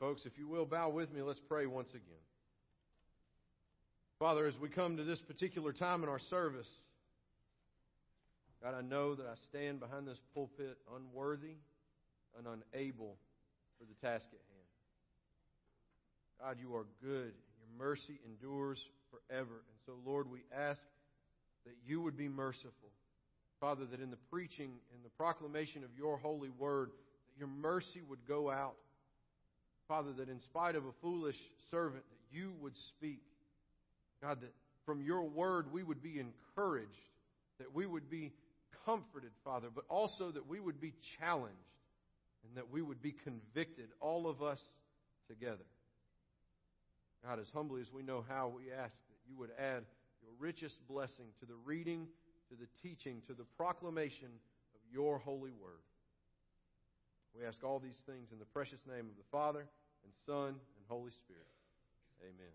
folks, if you will, bow with me. Let's pray once again. Father, as we come to this particular time in our service, God, I know that I stand behind this pulpit unworthy and unable for the task at hand. God, you are good. Your mercy endures forever. And so, Lord, we ask that you would be merciful. Father, that in the preaching and the proclamation of your holy word, that your mercy would go out. Father, that in spite of a foolish servant, that you would speak. God, that from your word we would be encouraged, that we would be comforted, Father, but also that we would be challenged and that we would be convicted, all of us together. God, as humbly as we know how, we ask that you would add your richest blessing to the reading, to the teaching, to the proclamation of your holy word. We ask all these things in the precious name of the Father, and Son, and Holy Spirit. Amen. Amen.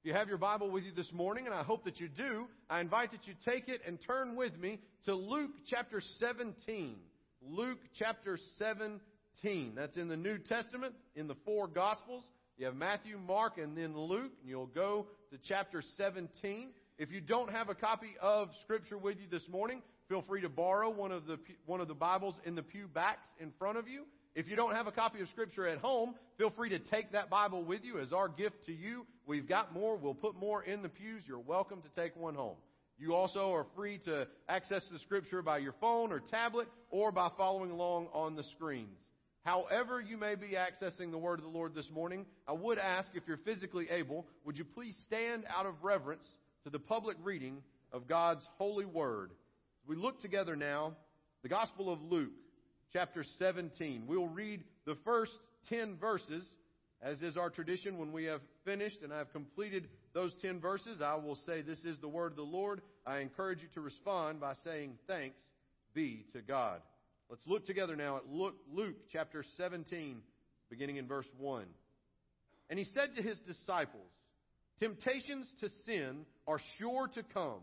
If you have your Bible with you this morning, and I hope that you do, I invite that you take it and turn with me to Luke chapter 17. Luke chapter 17. That's in the New Testament, in the four Gospels. You have Matthew, Mark, and then Luke, and you'll go to chapter 17. If you don't have a copy of Scripture with you this morning, feel free to borrow one of the one of the Bibles in the pew backs in front of you. If you don't have a copy of Scripture at home, feel free to take that Bible with you as our gift to you. We've got more. We'll put more in the pews. You're welcome to take one home. You also are free to access the Scripture by your phone or tablet or by following along on the screens. However, you may be accessing the Word of the Lord this morning, I would ask if you're physically able, would you please stand out of reverence to the public reading of God's holy Word? We look together now, the Gospel of Luke, chapter 17. We'll read the first 10 verses, as is our tradition when we have finished and I have completed those 10 verses. I will say, This is the Word of the Lord. I encourage you to respond by saying, Thanks be to God. Let's look together now at Luke, Luke chapter 17, beginning in verse 1. And he said to his disciples, Temptations to sin are sure to come,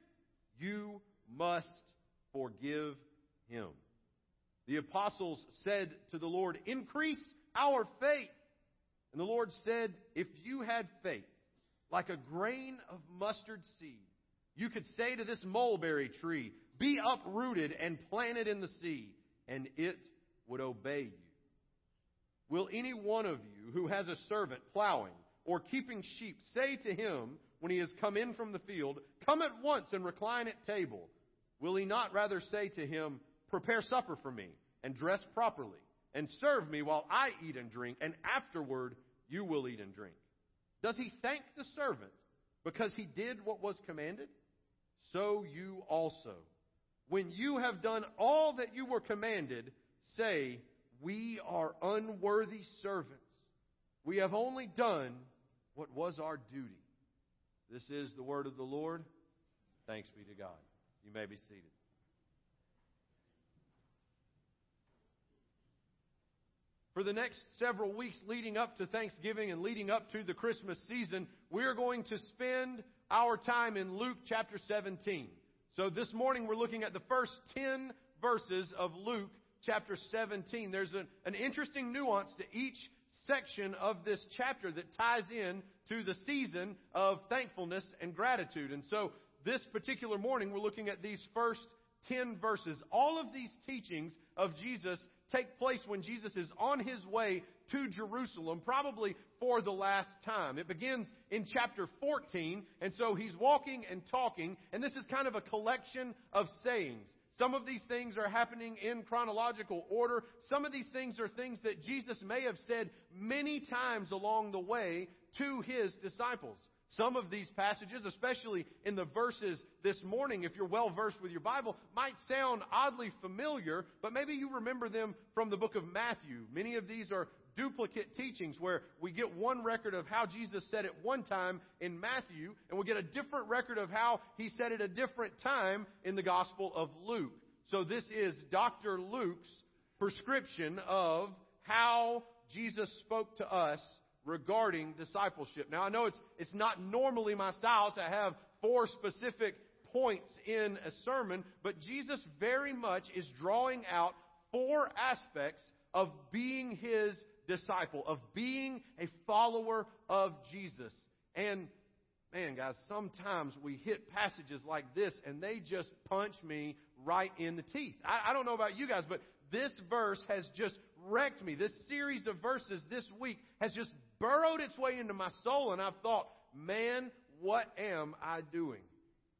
you must forgive him. The apostles said to the Lord, Increase our faith. And the Lord said, If you had faith like a grain of mustard seed, you could say to this mulberry tree, Be uprooted and planted in the sea and it would obey you. Will any one of you who has a servant plowing or keeping sheep say to him when he has come in from the field, Come at once and recline at table? Will he not rather say to him, Prepare supper for me, and dress properly, and serve me while I eat and drink, and afterward you will eat and drink? Does he thank the servant because he did what was commanded? So you also when you have done all that you were commanded, say, We are unworthy servants. We have only done what was our duty. This is the word of the Lord. Thanks be to God. You may be seated. For the next several weeks leading up to Thanksgiving and leading up to the Christmas season, we're going to spend our time in Luke chapter 17. So this morning we're looking at the first 10 verses of Luke chapter 17. There's an, an interesting nuance to each section of this chapter that ties in to the season of thankfulness and gratitude. And so this particular morning we're looking at these first 10 verses. All of these teachings of Jesus take place when Jesus is on his way to Jerusalem, probably for the last time. It begins in chapter 14, and so he's walking and talking, and this is kind of a collection of sayings. Some of these things are happening in chronological order. Some of these things are things that Jesus may have said many times along the way to his disciples. Some of these passages, especially in the verses this morning, if you're well versed with your Bible, might sound oddly familiar, but maybe you remember them from the book of Matthew. Many of these are duplicate teachings where we get one record of how Jesus said it one time in Matthew, and we get a different record of how he said it a different time in the Gospel of Luke. So this is Dr. Luke's prescription of how Jesus spoke to us regarding discipleship. Now I know it's, it's not normally my style to have four specific points in a sermon, but Jesus very much is drawing out four aspects of being His disciple, of being a follower of Jesus. And man, guys, sometimes we hit passages like this and they just punch me right in the teeth. I, I don't know about you guys, but this verse has just wrecked me. This series of verses this week has just burrowed its way into my soul, and I've thought, man, what am I doing?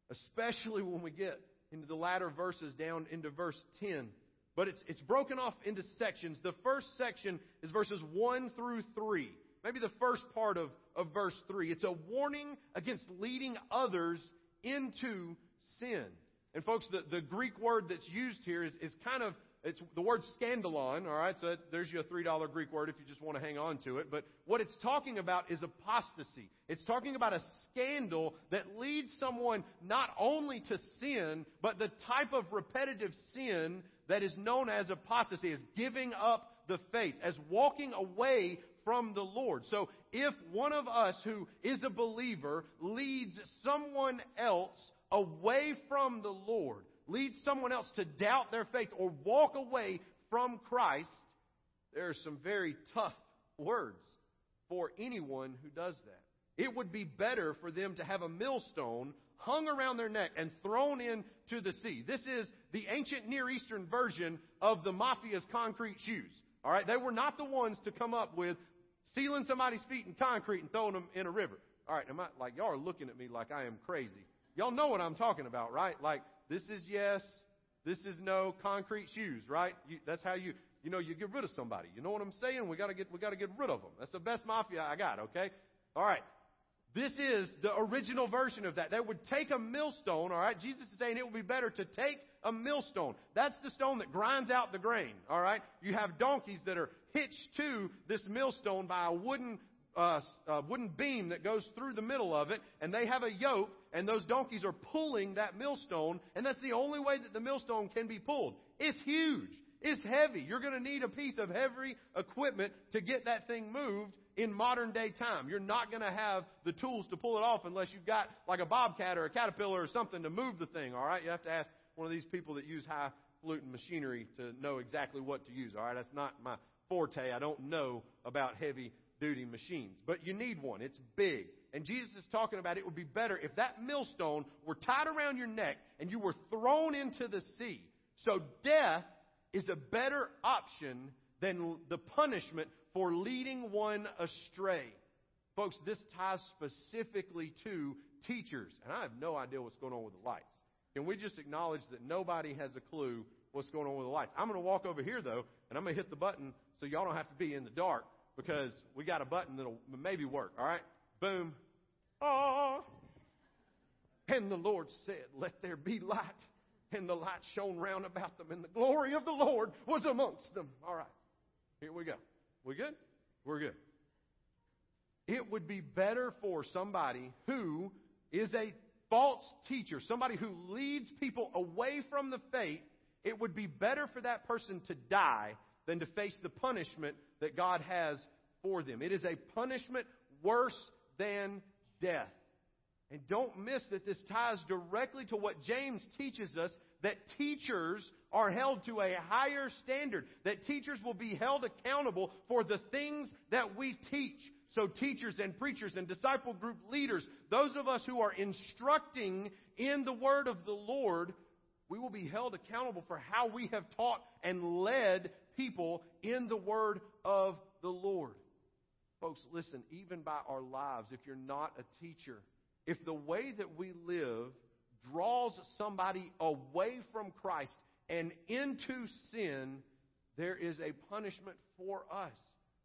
Especially when we get into the latter verses down into verse 10. But it's, it's broken off into sections. The first section is verses 1 through 3. Maybe the first part of, of verse 3. It's a warning against leading others into sin. And folks, the, the Greek word that's used here is, is kind of it's the word scandalon, all right? So there's your $3 Greek word if you just want to hang on to it. But what it's talking about is apostasy. It's talking about a scandal that leads someone not only to sin, but the type of repetitive sin that is known as apostasy, as giving up the faith, as walking away from the Lord. So if one of us who is a believer leads someone else away from the Lord, leads someone else to doubt their faith or walk away from Christ, there are some very tough words for anyone who does that. It would be better for them to have a millstone hung around their neck and thrown into the sea. This is the ancient Near Eastern version of the mafia's concrete shoes. All right, they were not the ones to come up with sealing somebody's feet in concrete and throwing them in a river. All right, am I, like y'all are looking at me like I am crazy. Y'all know what I'm talking about, right? Like this is yes. This is no concrete shoes, right? You, that's how you, you know, you get rid of somebody. You know what I'm saying? We gotta get, we gotta get rid of them. That's the best mafia I got, okay? Alright. This is the original version of that. They would take a millstone, alright? Jesus is saying it would be better to take a millstone. That's the stone that grinds out the grain, alright? You have donkeys that are hitched to this millstone by a wooden uh, uh, wooden beam that goes through the middle of it, and they have a yoke, and those donkeys are pulling that millstone, and that's the only way that the millstone can be pulled. It's huge. It's heavy. You're going to need a piece of heavy equipment to get that thing moved in modern day time. You're not going to have the tools to pull it off unless you've got like a bobcat or a caterpillar or something to move the thing, all right? You have to ask one of these people that use high fluting machinery to know exactly what to use, all right? That's not my forte. I don't know about heavy duty machines. But you need one. It's big. And Jesus is talking about it would be better if that millstone were tied around your neck and you were thrown into the sea. So death is a better option than the punishment for leading one astray. Folks, this ties specifically to teachers. And I have no idea what's going on with the lights. Can we just acknowledge that nobody has a clue what's going on with the lights? I'm going to walk over here, though, and I'm going to hit the button so y'all don't have to be in the dark because we got a button that'll maybe work. All right? Boom. Ah. And the Lord said, Let there be light. And the light shone round about them, and the glory of the Lord was amongst them. All right. Here we go. We good? We're good. It would be better for somebody who is a false teacher, somebody who leads people away from the faith, it would be better for that person to die than to face the punishment that God has for them. It is a punishment worse than death. And don't miss that this ties directly to what James teaches us that teachers are held to a higher standard, that teachers will be held accountable for the things that we teach. So, teachers and preachers and disciple group leaders, those of us who are instructing in the Word of the Lord, we will be held accountable for how we have taught and led people in the Word of the Lord. Folks, listen, even by our lives, if you're not a teacher, if the way that we live draws somebody away from Christ and into sin, there is a punishment for us.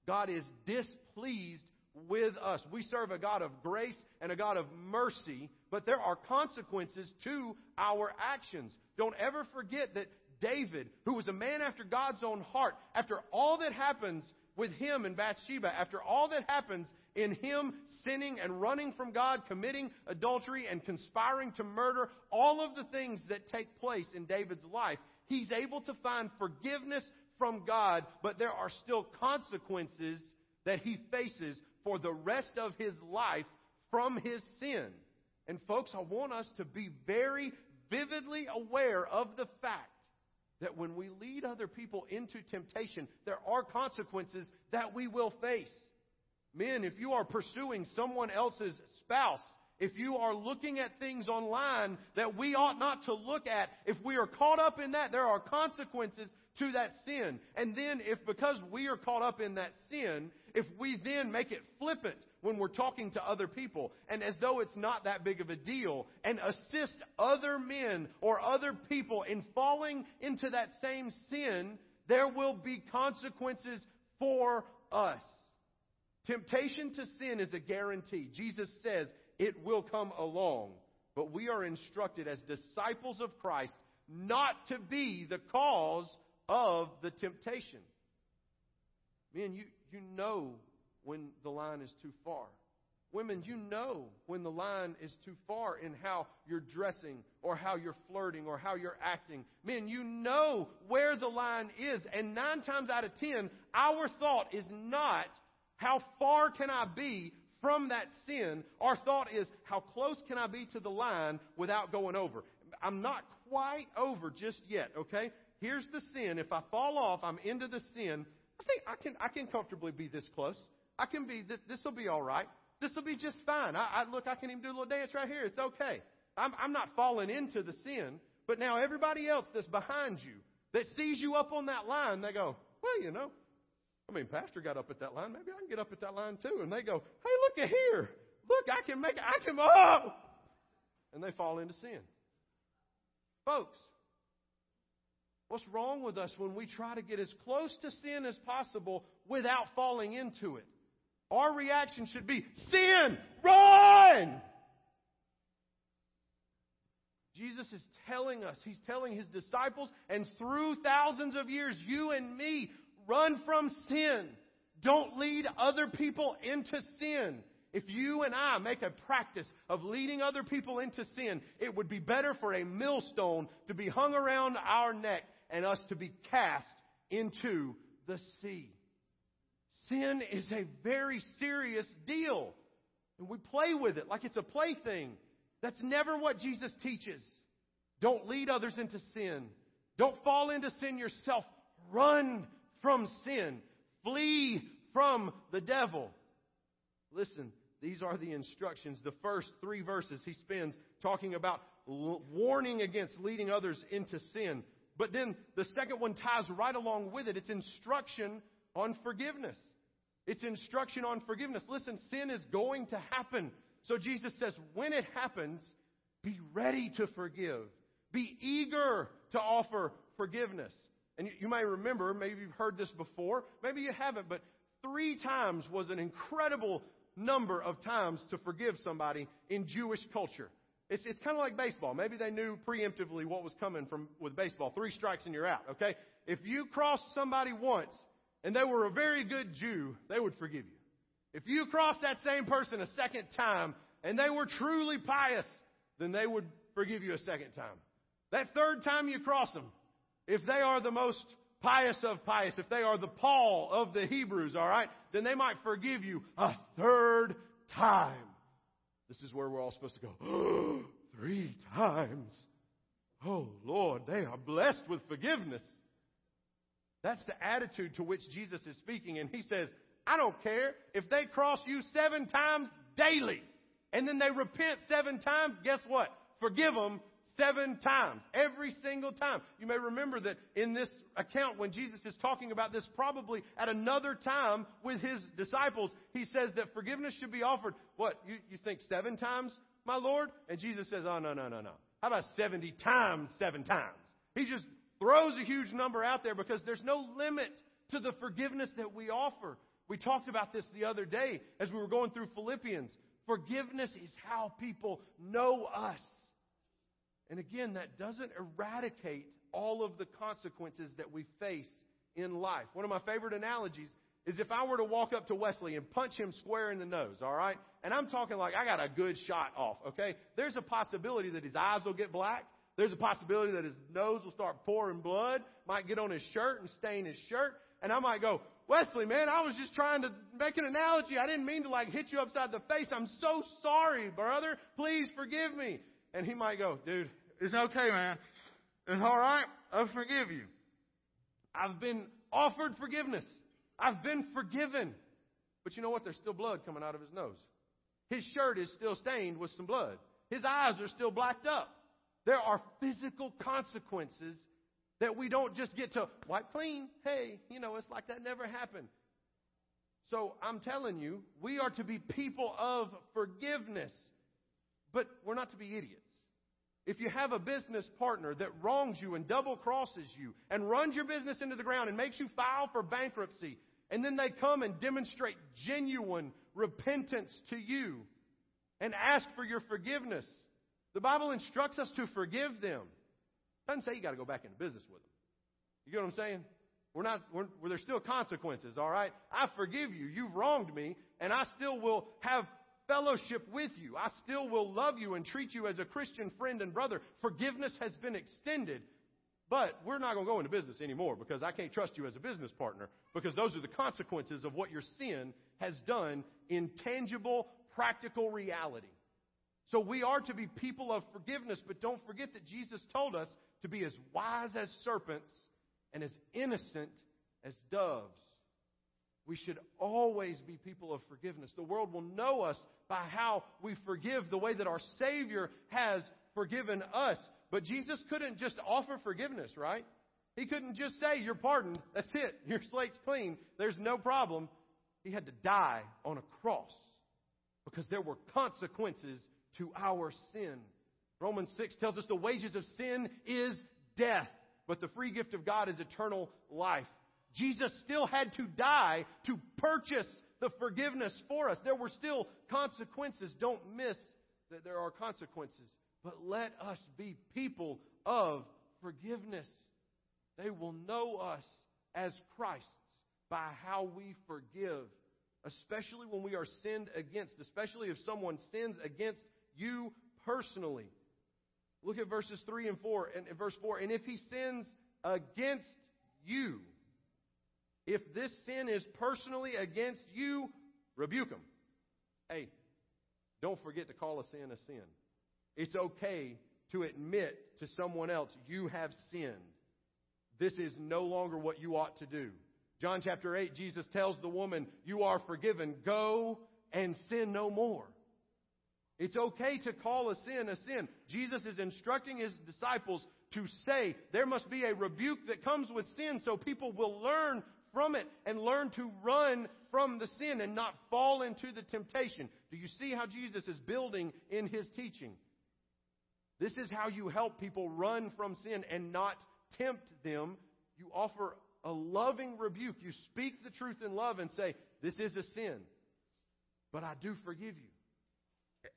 God is displeased with us. We serve a God of grace and a God of mercy, but there are consequences to our actions. Don't ever forget that David, who was a man after God's own heart, after all that happens with him and Bathsheba, after all that happens in him sinning and running from God, committing adultery and conspiring to murder, all of the things that take place in David's life, he's able to find forgiveness from God, but there are still consequences that he faces for the rest of his life from his sin. And folks, I want us to be very vividly aware of the fact that when we lead other people into temptation, there are consequences that we will face. Men, if you are pursuing someone else's spouse, if you are looking at things online that we ought not to look at, if we are caught up in that, there are consequences to that sin. And then if because we are caught up in that sin, if we then make it flippant when we're talking to other people and as though it's not that big of a deal and assist other men or other people in falling into that same sin, there will be consequences for us. Temptation to sin is a guarantee. Jesus says it will come along. But we are instructed as disciples of Christ not to be the cause of the temptation. Man, you, you know when the line is too far. Women, you know when the line is too far in how you're dressing or how you're flirting or how you're acting. Men, you know where the line is. And nine times out of ten, our thought is not, how far can I be from that sin? Our thought is, how close can I be to the line without going over? I'm not quite over just yet, okay? Here's the sin. If I fall off, I'm into the sin. I think I can, I can comfortably be this close. I can be, this this will be all right. This will be just fine. I, I, look, I can even do a little dance right here. It's okay. I'm, I'm not falling into the sin. But now everybody else that's behind you, that sees you up on that line, they go, well, you know, I mean, Pastor got up at that line. Maybe I can get up at that line too. And they go, hey, look at here. Look, I can make. I can, oh! And they fall into sin. Folks, what's wrong with us when we try to get as close to sin as possible without falling into it? Our reaction should be sin, run! Jesus is telling us, He's telling His disciples, and through thousands of years, you and me, run from sin. Don't lead other people into sin. If you and I make a practice of leading other people into sin, it would be better for a millstone to be hung around our neck and us to be cast into the sea. Sin is a very serious deal. And we play with it like it's a plaything. That's never what Jesus teaches. Don't lead others into sin. Don't fall into sin yourself. Run from sin. Flee from the devil. Listen, these are the instructions. The first three verses he spends talking about warning against leading others into sin. But then the second one ties right along with it. It's instruction on forgiveness. It's instruction on forgiveness. Listen, sin is going to happen. So Jesus says, when it happens, be ready to forgive. Be eager to offer forgiveness. And you, may remember, maybe you've heard this before, maybe you haven't, but three times was an incredible number of times to forgive somebody in Jewish culture. It's, it's kind of like baseball. Maybe they knew preemptively what was coming from with baseball. Three strikes and you're out. Okay? If you crossed somebody once, and they were a very good Jew, they would forgive you. If you crossed that same person a second time and they were truly pious, then they would forgive you a second time. That third time you cross them, if they are the most pious of pious, if they are the Paul of the Hebrews, all right, then they might forgive you a third time. This is where we're all supposed to go, three times. Oh Lord, they are blessed with forgiveness. That's the attitude to which Jesus is speaking. And he says, I don't care if they cross you seven times daily and then they repent seven times. Guess what? Forgive them seven times. Every single time. You may remember that in this account when Jesus is talking about this probably at another time with his disciples, he says that forgiveness should be offered. What? You, you think seven times, my Lord? And Jesus says, oh, no, no, no, no. How about 70 times seven times? He just throws a huge number out there because there's no limit to the forgiveness that we offer. We talked about this the other day as we were going through Philippians. Forgiveness is how people know us. And again, that doesn't eradicate all of the consequences that we face in life. One of my favorite analogies is if I were to walk up to Wesley and punch him square in the nose, all right? And I'm talking like I got a good shot off, okay? There's a possibility that his eyes will get black. There's a possibility that his nose will start pouring blood, might get on his shirt and stain his shirt. And I might go, Wesley, man, I was just trying to make an analogy. I didn't mean to like hit you upside the face. I'm so sorry, brother. Please forgive me. And he might go, dude, it's okay, man. It's all right. I'll forgive you. I've been offered forgiveness. I've been forgiven. But you know what? There's still blood coming out of his nose. His shirt is still stained with some blood. His eyes are still blacked up. There are physical consequences that we don't just get to wipe clean. Hey, you know, it's like that never happened. So I'm telling you, we are to be people of forgiveness, but we're not to be idiots. If you have a business partner that wrongs you and double crosses you and runs your business into the ground and makes you file for bankruptcy, and then they come and demonstrate genuine repentance to you and ask for your forgiveness, the Bible instructs us to forgive them. It doesn't say you got to go back into business with them. You get what I'm saying? We're not, we're, there's still consequences, all right? I forgive you. You've wronged me, and I still will have fellowship with you. I still will love you and treat you as a Christian friend and brother. Forgiveness has been extended. But we're not going to go into business anymore because I can't trust you as a business partner because those are the consequences of what your sin has done in tangible, practical reality. So we are to be people of forgiveness, but don't forget that Jesus told us to be as wise as serpents and as innocent as doves. We should always be people of forgiveness. The world will know us by how we forgive the way that our Savior has forgiven us. But Jesus couldn't just offer forgiveness, right? He couldn't just say, You're pardoned. That's it. Your slate's clean. There's no problem. He had to die on a cross because there were consequences to our sin. Romans 6 tells us the wages of sin is death, but the free gift of God is eternal life. Jesus still had to die to purchase the forgiveness for us. There were still consequences. Don't miss that there are consequences. But let us be people of forgiveness. They will know us as Christ's by how we forgive, especially when we are sinned against, especially if someone sins against you personally. Look at verses 3 and 4 and verse 4. And if he sins against you, if this sin is personally against you, rebuke him. Hey, don't forget to call a sin a sin. It's okay to admit to someone else you have sinned. This is no longer what you ought to do. John chapter 8, Jesus tells the woman, You are forgiven. Go and sin no more. It's okay to call a sin a sin. Jesus is instructing his disciples to say there must be a rebuke that comes with sin so people will learn from it and learn to run from the sin and not fall into the temptation. Do you see how Jesus is building in his teaching? This is how you help people run from sin and not tempt them. You offer a loving rebuke. You speak the truth in love and say, This is a sin, but I do forgive you.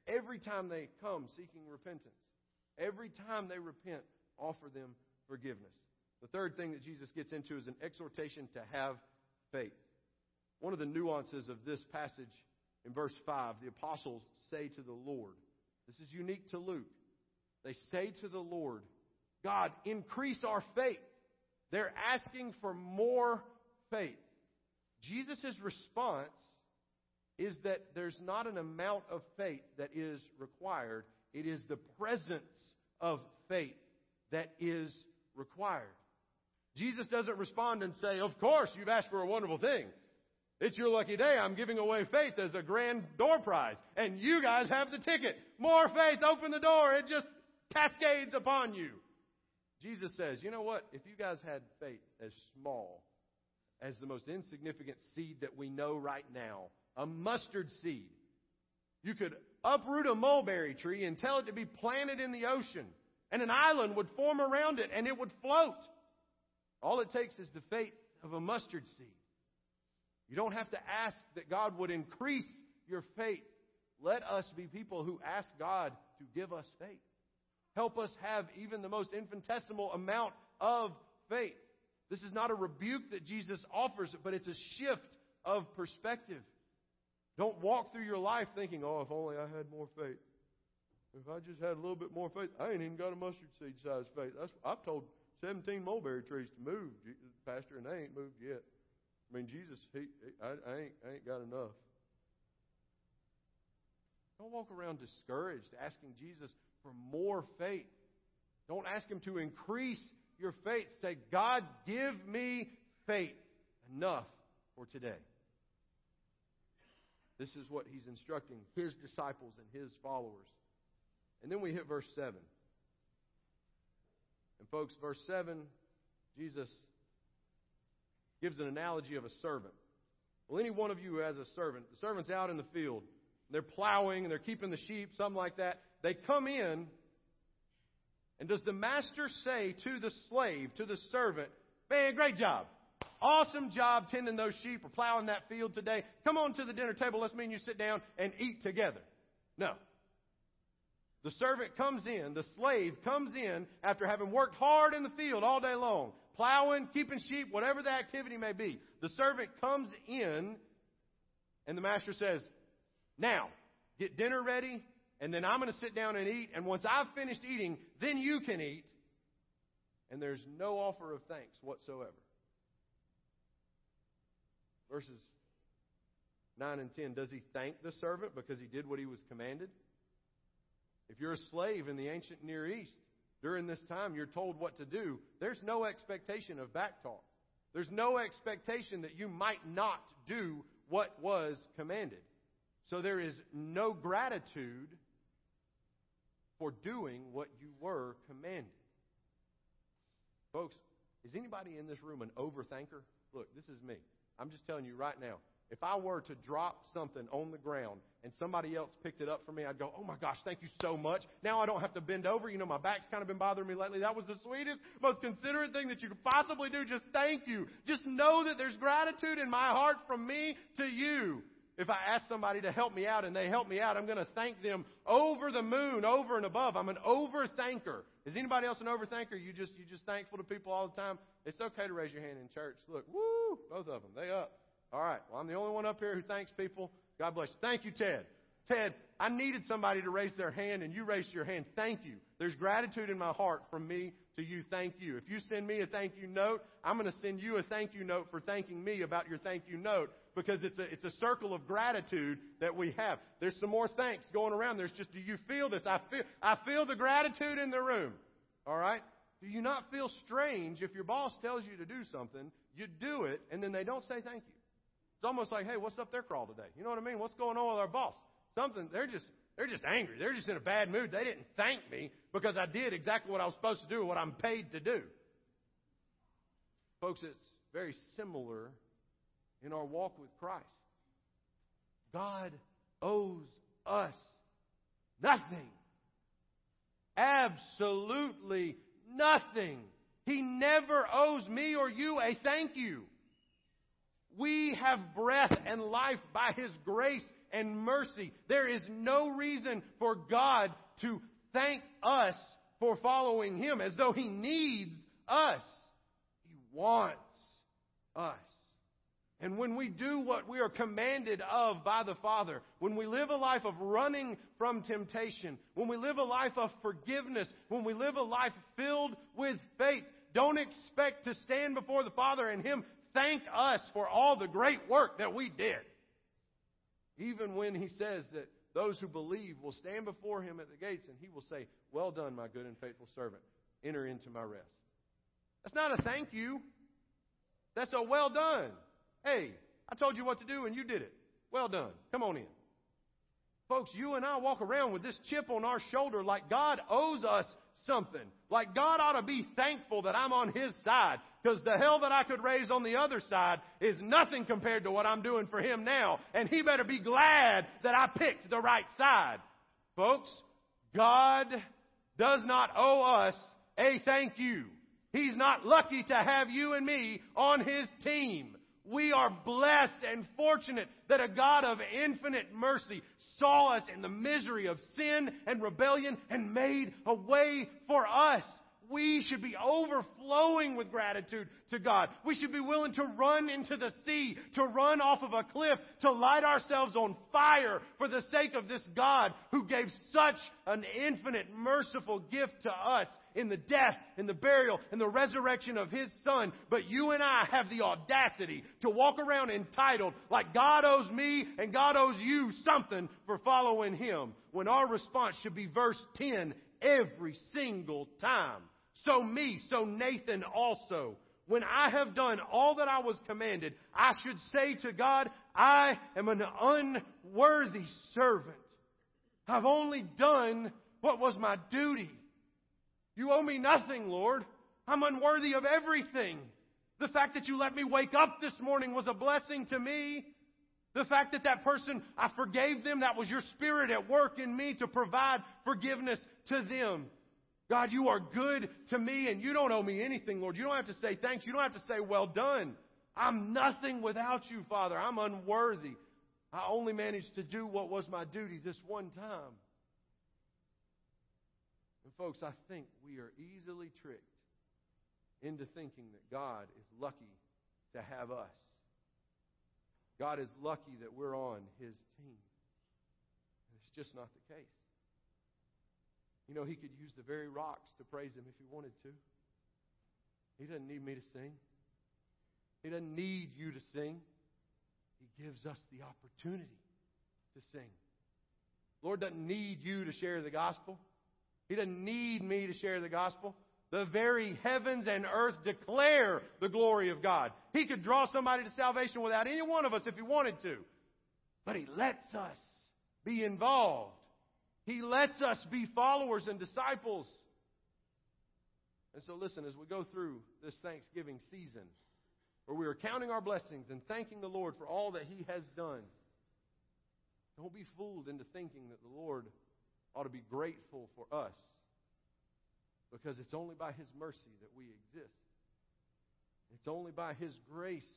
Every time they come seeking repentance, every time they repent, offer them forgiveness. The third thing that Jesus gets into is an exhortation to have faith. One of the nuances of this passage in verse 5, the apostles say to the Lord, this is unique to Luke. They say to the Lord, God, increase our faith. They're asking for more faith. Jesus' response is that there's not an amount of faith that is required, it is the presence of faith that is required. Jesus doesn't respond and say, Of course, you've asked for a wonderful thing. It's your lucky day. I'm giving away faith as a grand door prize. And you guys have the ticket. More faith, open the door. It just cascades upon you. Jesus says, You know what? If you guys had faith as small as the most insignificant seed that we know right now, a mustard seed, you could uproot a mulberry tree and tell it to be planted in the ocean, and an island would form around it and it would float. All it takes is the faith of a mustard seed. You don't have to ask that God would increase your faith. Let us be people who ask God to give us faith. Help us have even the most infinitesimal amount of faith. This is not a rebuke that Jesus offers, but it's a shift of perspective. Don't walk through your life thinking, oh, if only I had more faith. If I just had a little bit more faith, I ain't even got a mustard seed size faith. That's, I've told 17 mulberry trees to move, Pastor, and they ain't moved yet. I mean, Jesus, he, I, I, ain't, I ain't got enough. Don't walk around discouraged asking Jesus for more faith. Don't ask Him to increase your faith. Say, God, give me faith enough for today. This is what He's instructing His disciples and His followers. And then we hit verse 7. And, folks, verse 7, Jesus gives an analogy of a servant. Well, any one of you who has a servant, the servant's out in the field. They're plowing and they're keeping the sheep, something like that. They come in, and does the master say to the slave, to the servant, Man, great job. Awesome job tending those sheep or plowing that field today. Come on to the dinner table. Let's me and you sit down and eat together. No. The servant comes in, the slave comes in after having worked hard in the field all day long, plowing, keeping sheep, whatever the activity may be. The servant comes in, and the master says, Now, get dinner ready, and then I'm going to sit down and eat, and once I've finished eating, then you can eat. And there's no offer of thanks whatsoever. Verses 9 and 10 Does he thank the servant because he did what he was commanded? If you're a slave in the ancient Near East, during this time you're told what to do, there's no expectation of backtalk. There's no expectation that you might not do what was commanded. So there is no gratitude for doing what you were commanded. Folks, is anybody in this room an overthinker? Look, this is me. I'm just telling you right now. If I were to drop something on the ground and somebody else picked it up for me, I'd go, Oh my gosh, thank you so much. Now I don't have to bend over. You know, my back's kind of been bothering me lately. That was the sweetest, most considerate thing that you could possibly do. Just thank you. Just know that there's gratitude in my heart from me to you. If I ask somebody to help me out and they help me out, I'm going to thank them over the moon, over and above. I'm an overthanker. Is anybody else an overthanker? You just you just thankful to people all the time? It's okay to raise your hand in church. Look, woo, both of them, they up. All right. Well, I'm the only one up here who thanks people. God bless you. Thank you, Ted. Ted, I needed somebody to raise their hand, and you raised your hand. Thank you. There's gratitude in my heart from me to you. Thank you. If you send me a thank you note, I'm going to send you a thank you note for thanking me about your thank you note because it's a, it's a circle of gratitude that we have. There's some more thanks going around. There's just, do you feel this? I feel, I feel the gratitude in the room. All right? Do you not feel strange if your boss tells you to do something, you do it, and then they don't say thank you? It's almost like, hey, what's up their crawl today? You know what I mean? What's going on with our boss? Something, they're just, they're just angry. They're just in a bad mood. They didn't thank me because I did exactly what I was supposed to do what I'm paid to do. Folks, it's very similar in our walk with Christ. God owes us nothing. Absolutely nothing. He never owes me or you a thank you. We have breath and life by His grace and mercy. There is no reason for God to thank us for following Him as though He needs us. He wants us. And when we do what we are commanded of by the Father, when we live a life of running from temptation, when we live a life of forgiveness, when we live a life filled with faith, don't expect to stand before the Father and Him thank us for all the great work that we did. Even when he says that those who believe will stand before him at the gates and he will say, Well done, my good and faithful servant. Enter into my rest. That's not a thank you. That's a well done. Hey, I told you what to do and you did it. Well done. Come on in. Folks, you and I walk around with this chip on our shoulder like God owes us something. Like God ought to be thankful that I'm on His side. Because the hell that I could raise on the other side is nothing compared to what I'm doing for Him now. And He better be glad that I picked the right side. Folks, God does not owe us a thank you. He's not lucky to have you and me on His team. We are blessed and fortunate that a God of infinite mercy saw us in the misery of sin and rebellion and made a way for us we should be overflowing with gratitude to God. We should be willing to run into the sea, to run off of a cliff, to light ourselves on fire for the sake of this God who gave such an infinite, merciful gift to us in the death, in the burial, in the resurrection of His Son. But you and I have the audacity to walk around entitled like God owes me and God owes you something for following Him. When our response should be verse 10 every single time. So me, so Nathan also. When I have done all that I was commanded, I should say to God, I am an unworthy servant. I've only done what was my duty. You owe me nothing, Lord. I'm unworthy of everything. The fact that you let me wake up this morning was a blessing to me. The fact that that person, I forgave them, that was your spirit at work in me to provide forgiveness to them. God, you are good to me and you don't owe me anything, Lord. You don't have to say thanks. You don't have to say well done. I'm nothing without you, Father. I'm unworthy. I only managed to do what was my duty this one time. And folks, I think we are easily tricked into thinking that God is lucky to have us. God is lucky that we're on His team. It's just not the case. You know, he could use the very rocks to praise him if he wanted to. He doesn't need me to sing. He doesn't need you to sing. He gives us the opportunity to sing. Lord doesn't need you to share the gospel. He doesn't need me to share the gospel. The very heavens and earth declare the glory of God. He could draw somebody to salvation without any one of us if he wanted to. But he lets us be involved. He lets us be followers and disciples. And so, listen, as we go through this Thanksgiving season, where we are counting our blessings and thanking the Lord for all that He has done, don't be fooled into thinking that the Lord ought to be grateful for us because it's only by His mercy that we exist. It's only by His grace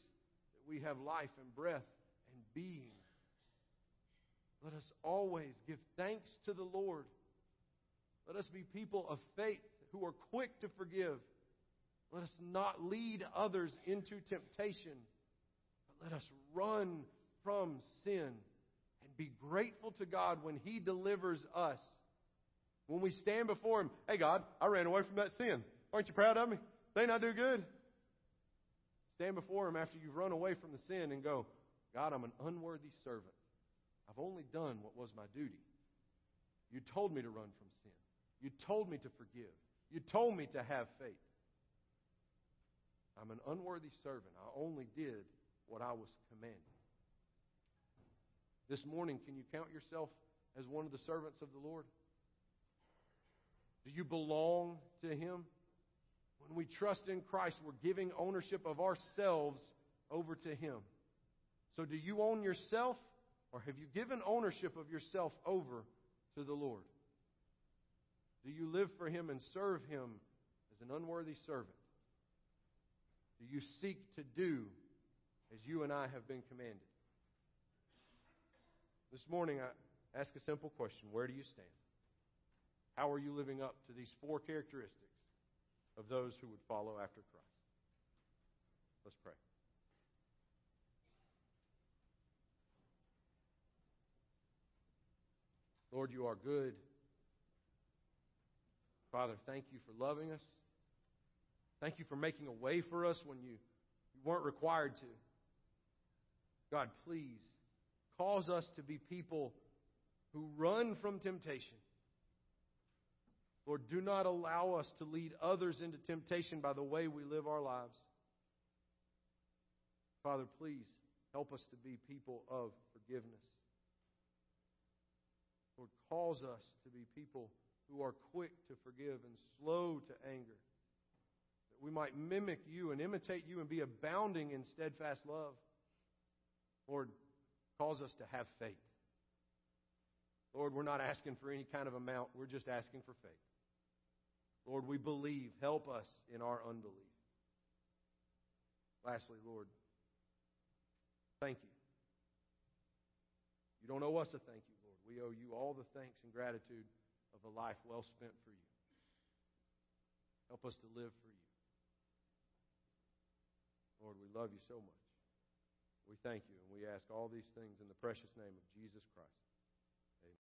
that we have life and breath and being. Let us always give thanks to the Lord. Let us be people of faith who are quick to forgive. Let us not lead others into temptation, but let us run from sin and be grateful to God when He delivers us. When we stand before Him, hey God, I ran away from that sin. Aren't you proud of me? Didn't I do good? Stand before Him after you've run away from the sin and go, God, I'm an unworthy servant. I've only done what was my duty. You told me to run from sin. You told me to forgive. You told me to have faith. I'm an unworthy servant. I only did what I was commanded. This morning, can you count yourself as one of the servants of the Lord? Do you belong to Him? When we trust in Christ, we're giving ownership of ourselves over to Him. So, do you own yourself? Or have you given ownership of yourself over to the Lord? Do you live for Him and serve Him as an unworthy servant? Do you seek to do as you and I have been commanded? This morning, I ask a simple question Where do you stand? How are you living up to these four characteristics of those who would follow after Christ? Let's pray. Lord, you are good. Father, thank you for loving us. Thank you for making a way for us when you, you weren't required to. God, please cause us to be people who run from temptation. Lord, do not allow us to lead others into temptation by the way we live our lives. Father, please help us to be people of forgiveness. Lord, cause us to be people who are quick to forgive and slow to anger. That we might mimic you and imitate you and be abounding in steadfast love. Lord, cause us to have faith. Lord, we're not asking for any kind of amount. We're just asking for faith. Lord, we believe. Help us in our unbelief. Lastly, Lord, Thank you. You don't owe us a thank you. We owe you all the thanks and gratitude of a life well spent for you. Help us to live for you. Lord, we love you so much. We thank you, and we ask all these things in the precious name of Jesus Christ.